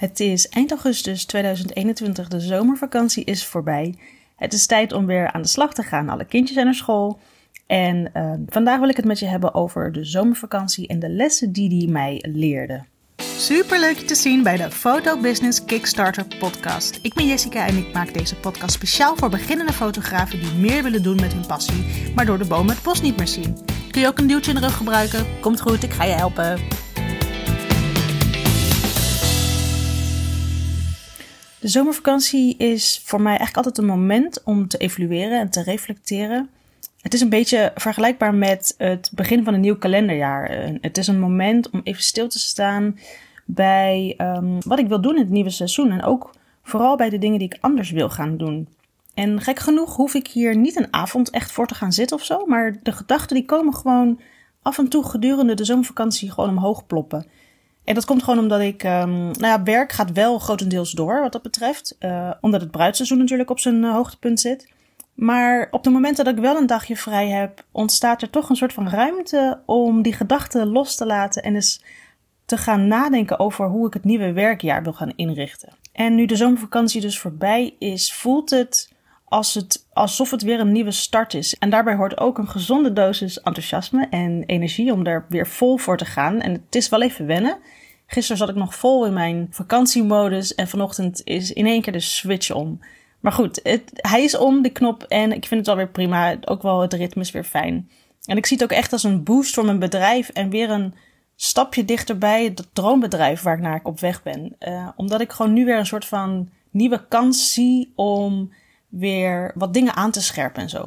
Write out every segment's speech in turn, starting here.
Het is eind augustus 2021, de zomervakantie is voorbij. Het is tijd om weer aan de slag te gaan. Alle kindjes zijn naar school. En uh, vandaag wil ik het met je hebben over de zomervakantie en de lessen die die mij leerde. Super leuk je te zien bij de Photo Business Kickstarter podcast. Ik ben Jessica en ik maak deze podcast speciaal voor beginnende fotografen die meer willen doen met hun passie, maar door de bomen het bos niet meer zien. Kun je ook een duwtje in de rug gebruiken? Komt goed, ik ga je helpen. De zomervakantie is voor mij eigenlijk altijd een moment om te evalueren en te reflecteren. Het is een beetje vergelijkbaar met het begin van een nieuw kalenderjaar. Eh, het is een moment om even stil te staan bij um, wat ik wil doen in het nieuwe seizoen. En ook vooral bij de dingen die ik anders wil gaan doen. En gek genoeg hoef ik hier niet een avond echt voor te gaan zitten of zo. Maar de gedachten die komen gewoon af en toe gedurende de zomervakantie gewoon omhoog ploppen. En dat komt gewoon omdat ik, um, nou ja, werk gaat wel grotendeels door wat dat betreft. Uh, omdat het bruidseizoen natuurlijk op zijn uh, hoogtepunt zit. Maar op de momenten dat ik wel een dagje vrij heb, ontstaat er toch een soort van ruimte om die gedachten los te laten en eens te gaan nadenken over hoe ik het nieuwe werkjaar wil gaan inrichten. En nu de zomervakantie dus voorbij is, voelt het, als het alsof het weer een nieuwe start is. En daarbij hoort ook een gezonde dosis enthousiasme en energie om daar weer vol voor te gaan. En het is wel even wennen. Gisteren zat ik nog vol in mijn vakantiemodus en vanochtend is in één keer de switch om. Maar goed, het, hij is om, de knop, en ik vind het alweer prima. Ook wel het ritme is weer fijn. En ik zie het ook echt als een boost voor mijn bedrijf en weer een stapje dichterbij het droombedrijf waar ik naar op weg ben. Uh, omdat ik gewoon nu weer een soort van nieuwe kans zie om weer wat dingen aan te scherpen en zo.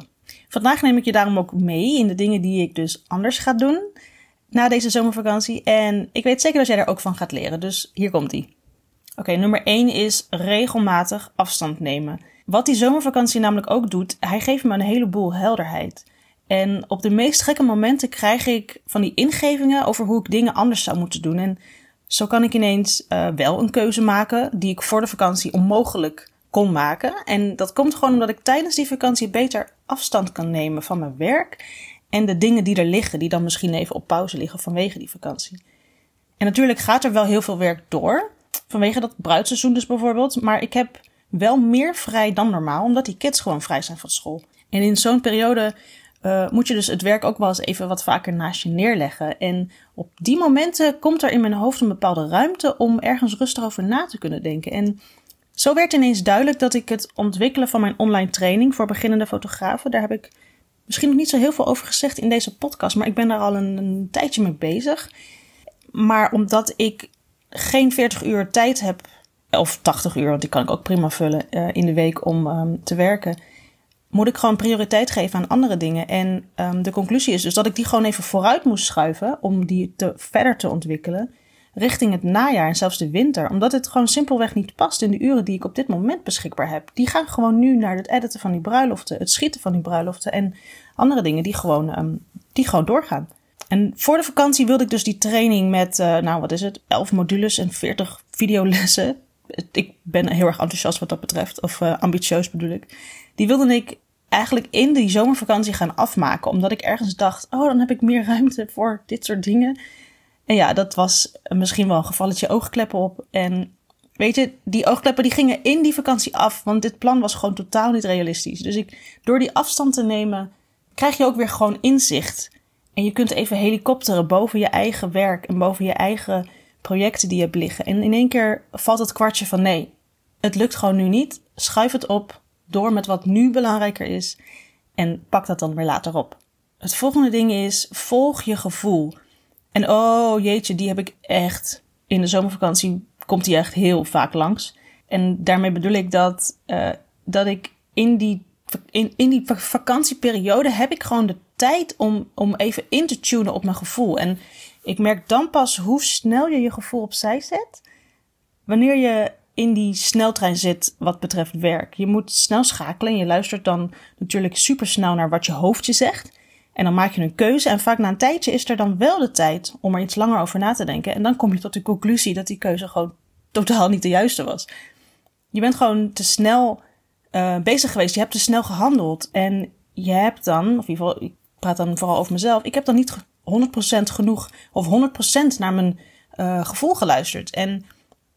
Vandaag neem ik je daarom ook mee in de dingen die ik dus anders ga doen na deze zomervakantie. En ik weet zeker dat jij daar ook van gaat leren. Dus hier komt ie. Oké, nummer 1 is regelmatig afstand nemen. Wat die zomervakantie namelijk ook doet, hij geeft me een heleboel helderheid. En op de meest gekke momenten krijg ik van die ingevingen over hoe ik dingen anders zou moeten doen. En zo kan ik ineens uh, wel een keuze maken die ik voor de vakantie onmogelijk kon maken. En dat komt gewoon omdat ik tijdens die vakantie beter afstand kan nemen van mijn werk en de dingen die er liggen, die dan misschien even op pauze liggen vanwege die vakantie. En natuurlijk gaat er wel heel veel werk door, vanwege dat bruidseizoen dus bijvoorbeeld, maar ik heb wel meer vrij dan normaal, omdat die kids gewoon vrij zijn van school. En in zo'n periode uh, moet je dus het werk ook wel eens even wat vaker naast je neerleggen. En op die momenten komt er in mijn hoofd een bepaalde ruimte om ergens rustig over na te kunnen denken. En zo werd ineens duidelijk dat ik het ontwikkelen van mijn online training voor beginnende fotografen, daar heb ik misschien nog niet zo heel veel over gezegd in deze podcast, maar ik ben daar al een, tijdje mee bezig. Maar omdat ik geen 40 uur tijd heb, of 80 uur, want die kan ik ook prima vullen uh, in de week om um, te werken, moet ik gewoon prioriteit geven aan andere dingen. En um, de conclusie is dus dat ik die gewoon even vooruit moest schuiven om die te, verder te ontwikkelen richting het najaar en zelfs de winter. Omdat het gewoon simpelweg niet past in de uren die ik op dit moment beschikbaar heb. Die gaan gewoon nu naar het editen van die bruiloften, het schieten van die bruiloften en andere dingen die gewoon, um, die gewoon doorgaan. En voor de vakantie wilde ik dus die training met, uh, nou wat is het, 11 modules en 40 videolessen. Ik ben heel erg enthousiast wat dat betreft, of uh, ambitieus bedoel ik. Die wilde ik eigenlijk in die zomervakantie gaan afmaken, omdat ik ergens dacht, oh dan heb ik meer ruimte voor dit soort dingen. En ja, dat was misschien wel een gevalletje oogkleppen op. En weet je, die oogkleppen die gingen in die vakantie af, want dit plan was gewoon totaal niet realistisch. Dus ik, door die afstand te nemen, krijg je ook weer gewoon inzicht. En je kunt even helikopteren boven je eigen werk en boven je eigen projecten die je hebt liggen. En in één keer valt het kwartje van nee, het lukt gewoon nu niet. Schuif het op, door met wat nu belangrijker is en pak dat dan weer later op. Het volgende ding is, volg je gevoel. En oh jeetje, die heb ik echt. In de zomervakantie komt die echt heel vaak langs. En daarmee bedoel ik dat, uh, dat ik in die, in, in die vakantieperiode heb ik gewoon de tijd om, om even in te tunen op mijn gevoel. En ik merk dan pas hoe snel je je gevoel opzij zet. Wanneer je in die sneltrein zit wat betreft werk. Je moet snel schakelen en je luistert dan natuurlijk super snel naar wat je hoofdje zegt. En dan maak je een keuze en vaak na een tijdje is er dan wel de tijd om er iets langer over na te denken. En dan kom je tot de conclusie dat die keuze gewoon totaal niet de juiste was. Je bent gewoon te snel uh, bezig geweest. Je hebt te snel gehandeld. En je hebt dan, of in ieder geval, ik praat dan vooral over mezelf. Ik heb dan niet 100% genoeg of 100% naar mijn uh, gevoel geluisterd. En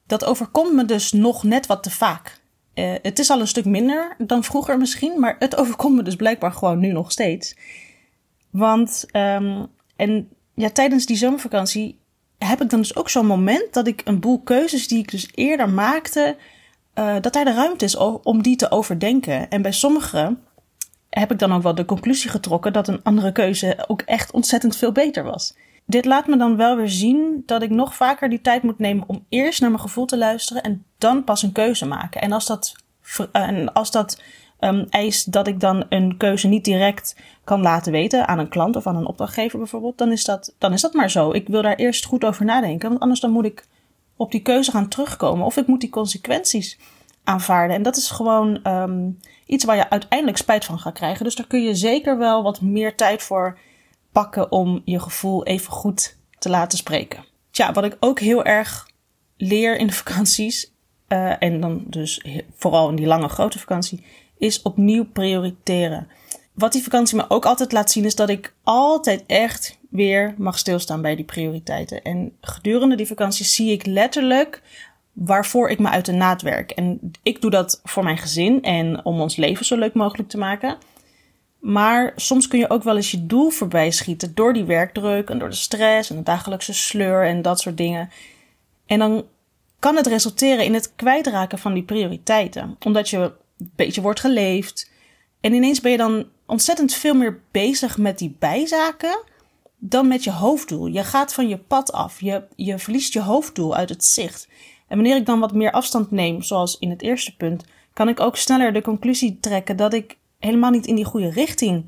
dat overkomt me dus nog net wat te vaak. Uh, het is al een stuk minder dan vroeger misschien, maar het overkomt me dus blijkbaar gewoon nu nog steeds. Want, um, en ja, tijdens die zomervakantie heb ik dan dus ook zo'n moment dat ik een boel keuzes die ik dus eerder maakte, uh, dat daar de ruimte is om die te overdenken. En bij sommige heb ik dan ook wel de conclusie getrokken dat een andere keuze ook echt ontzettend veel beter was. Dit laat me dan wel weer zien dat ik nog vaker die tijd moet nemen om eerst naar mijn gevoel te luisteren en dan pas een keuze maken. En als dat, en als dat um, eist dat ik dan een keuze niet direct kan laten weten aan een klant of aan een opdrachtgever bijvoorbeeld, dan is dat, dan is dat maar zo. Ik wil daar eerst goed over nadenken, want anders dan moet ik op die keuze gaan terugkomen of ik moet die consequenties aanvaarden. En dat is gewoon um, iets waar je uiteindelijk spijt van gaat krijgen. Dus daar kun je zeker wel wat meer tijd voor pakken om je gevoel even goed te laten spreken. Tja, wat ik ook heel erg leer in de vakanties, uh, en dan dus vooral in die lange grote vakantie, is opnieuw prioriteren. Wat die vakantie me ook altijd laat zien, is dat ik altijd echt weer mag stilstaan bij die prioriteiten. En gedurende die vakantie zie ik letterlijk waarvoor ik me uit de naad werk. En ik doe dat voor mijn gezin en om ons leven zo leuk mogelijk te maken. Maar soms kun je ook wel eens je doel voorbij schieten door die werkdruk en door de stress en de dagelijkse sleur en dat soort dingen. En dan kan het resulteren in het kwijtraken van die prioriteiten. Omdat je beetje wordt geleefd. En ineens ben je dan ontzettend veel meer bezig met die bijzaken dan met je hoofddoel. Je gaat van je pad af. Je, je verliest je hoofddoel uit het zicht. En wanneer ik dan wat meer afstand neem, zoals in het eerste punt, kan ik ook sneller de conclusie trekken dat ik helemaal niet in die goede richting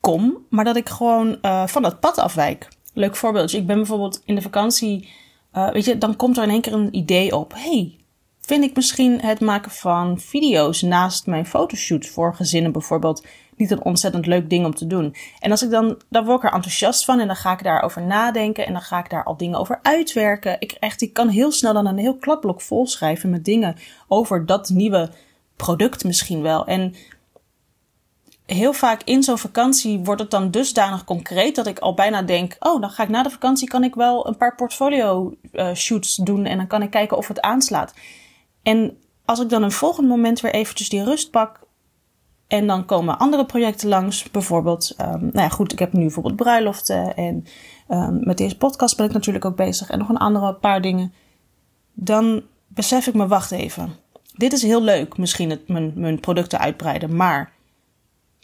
kom, maar dat ik gewoon uh, van dat pad afwijk. Leuk voorbeeldje. Ik ben bijvoorbeeld in de vakantie, uh, weet je, dan komt er in één keer een idee op. hey, vind ik misschien het maken van video's naast mijn fotoshoots voor gezinnen bijvoorbeeld niet een ontzettend leuk ding om te doen. En als ik dan, dan word ik er enthousiast van en dan ga ik daarover nadenken en dan ga ik daar al dingen over uitwerken. Ik echt, ik kan heel snel dan een heel kladblok volschrijven met dingen over dat nieuwe product misschien wel. En heel vaak in zo'n vakantie wordt het dan dusdanig concreet dat ik al bijna denk: oh, dan ga ik na de vakantie kan ik wel een paar portfolio uh, shoots doen en dan kan ik kijken of het aanslaat. En als ik dan een volgend moment weer eventjes die rust pak en dan komen andere projecten langs, bijvoorbeeld, um, nou ja, goed, ik heb nu bijvoorbeeld bruiloften en um, met deze podcast ben ik natuurlijk ook bezig en nog een andere paar dingen. Dan besef ik me, wacht even. Dit is heel leuk, misschien het, mijn, mijn producten uitbreiden, maar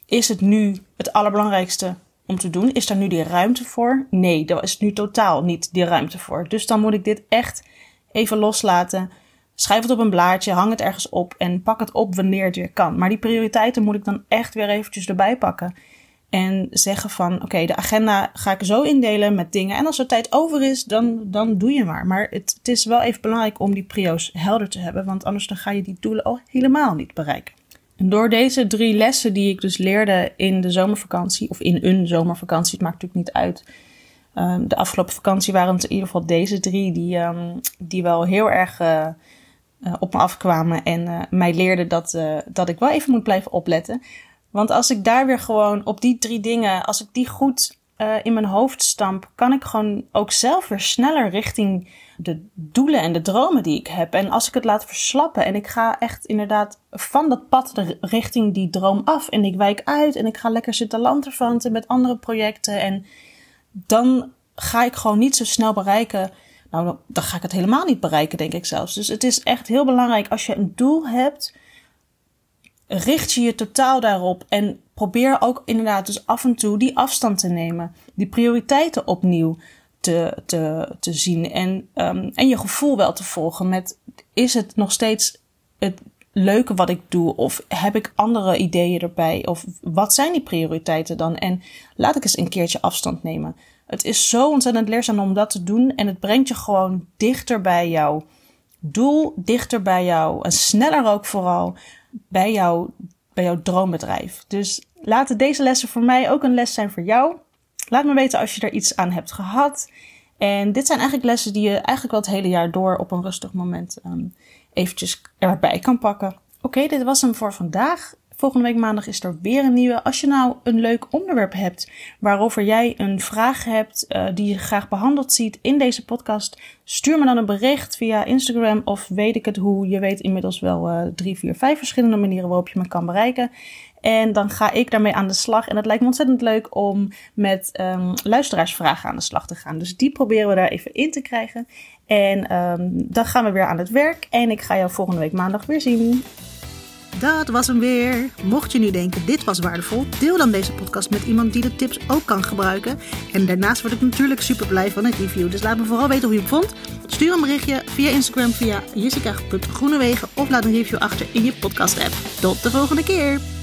is het nu het allerbelangrijkste om te doen? Is daar nu die ruimte voor? Nee, daar is nu totaal niet die ruimte voor. Dus dan moet ik dit echt even loslaten. Schrijf het op een blaadje, hang het ergens op en pak het op wanneer het weer kan. Maar die prioriteiten moet ik dan echt weer eventjes erbij pakken. En zeggen van, oké, de agenda ga ik zo indelen met dingen. En als er tijd over is, dan, dan doe je maar. Maar het, is wel even belangrijk om die prio's helder te hebben. Want anders dan ga je die doelen al helemaal niet bereiken. En door deze drie lessen die ik dus leerde in de zomervakantie, of in een zomervakantie, het maakt natuurlijk niet uit. Um, de afgelopen vakantie waren het in ieder geval deze drie die, um, die wel heel erg uh, uh, op me afkwamen en uh, mij leerden dat, dat ik wel even moet blijven opletten. Want als ik daar weer gewoon op die drie dingen, als ik die goed in mijn hoofd stamp, kan ik gewoon ook zelf weer sneller richting de doelen en de dromen die ik heb. En als ik het laat verslappen en ik ga echt inderdaad van dat pad richting die droom af en ik wijk uit en ik ga lekker zitten lanterfanten met andere projecten en dan ga ik gewoon niet zo snel bereiken. Nou, dan ga ik het helemaal niet bereiken, denk ik zelfs. Dus het is echt heel belangrijk als je een doel hebt, richt je je totaal daarop en probeer ook inderdaad dus af en toe die afstand te nemen, die prioriteiten opnieuw te, te, te zien en, um, en je gevoel wel te volgen met is het nog steeds het leuke wat ik doe of heb ik andere ideeën erbij of wat zijn die prioriteiten dan en laat ik eens een keertje afstand nemen. Het is zo ontzettend leerzaam om dat te doen en het brengt je gewoon dichter bij jouw doel, dichter bij jou en sneller ook vooral bij, bij jouw droombedrijf. Dus laten deze lessen voor mij ook een les zijn voor jou. Laat me weten als je er iets aan hebt gehad. En dit zijn eigenlijk lessen die je eigenlijk wel het hele jaar door op een rustig moment um, eventjes erbij kan pakken. Oké, dit was hem voor vandaag. Volgende week maandag is er weer een nieuwe. Als je nou een leuk onderwerp hebt waarover jij een vraag hebt uh, die je graag behandeld ziet in deze podcast, stuur me dan een bericht via Instagram of weet ik het hoe. Je weet inmiddels wel uh, drie, vier, vijf verschillende manieren waarop je me kan bereiken. En dan ga ik daarmee aan de slag. En het lijkt me ontzettend leuk om met um, luisteraarsvragen aan de slag te gaan. Dus die proberen we daar even in te krijgen. En um, dan gaan we weer aan het werk. En ik ga jou volgende week maandag weer zien. Dat was hem weer. Mocht je nu denken dit was waardevol, deel dan deze podcast met iemand die de tips ook kan gebruiken. En daarnaast word ik natuurlijk super blij van een review. Dus laat me vooral weten hoe je het vond. Stuur een berichtje via Instagram via jessica.groenewegen of laat een review achter in je podcast app. Tot de volgende keer.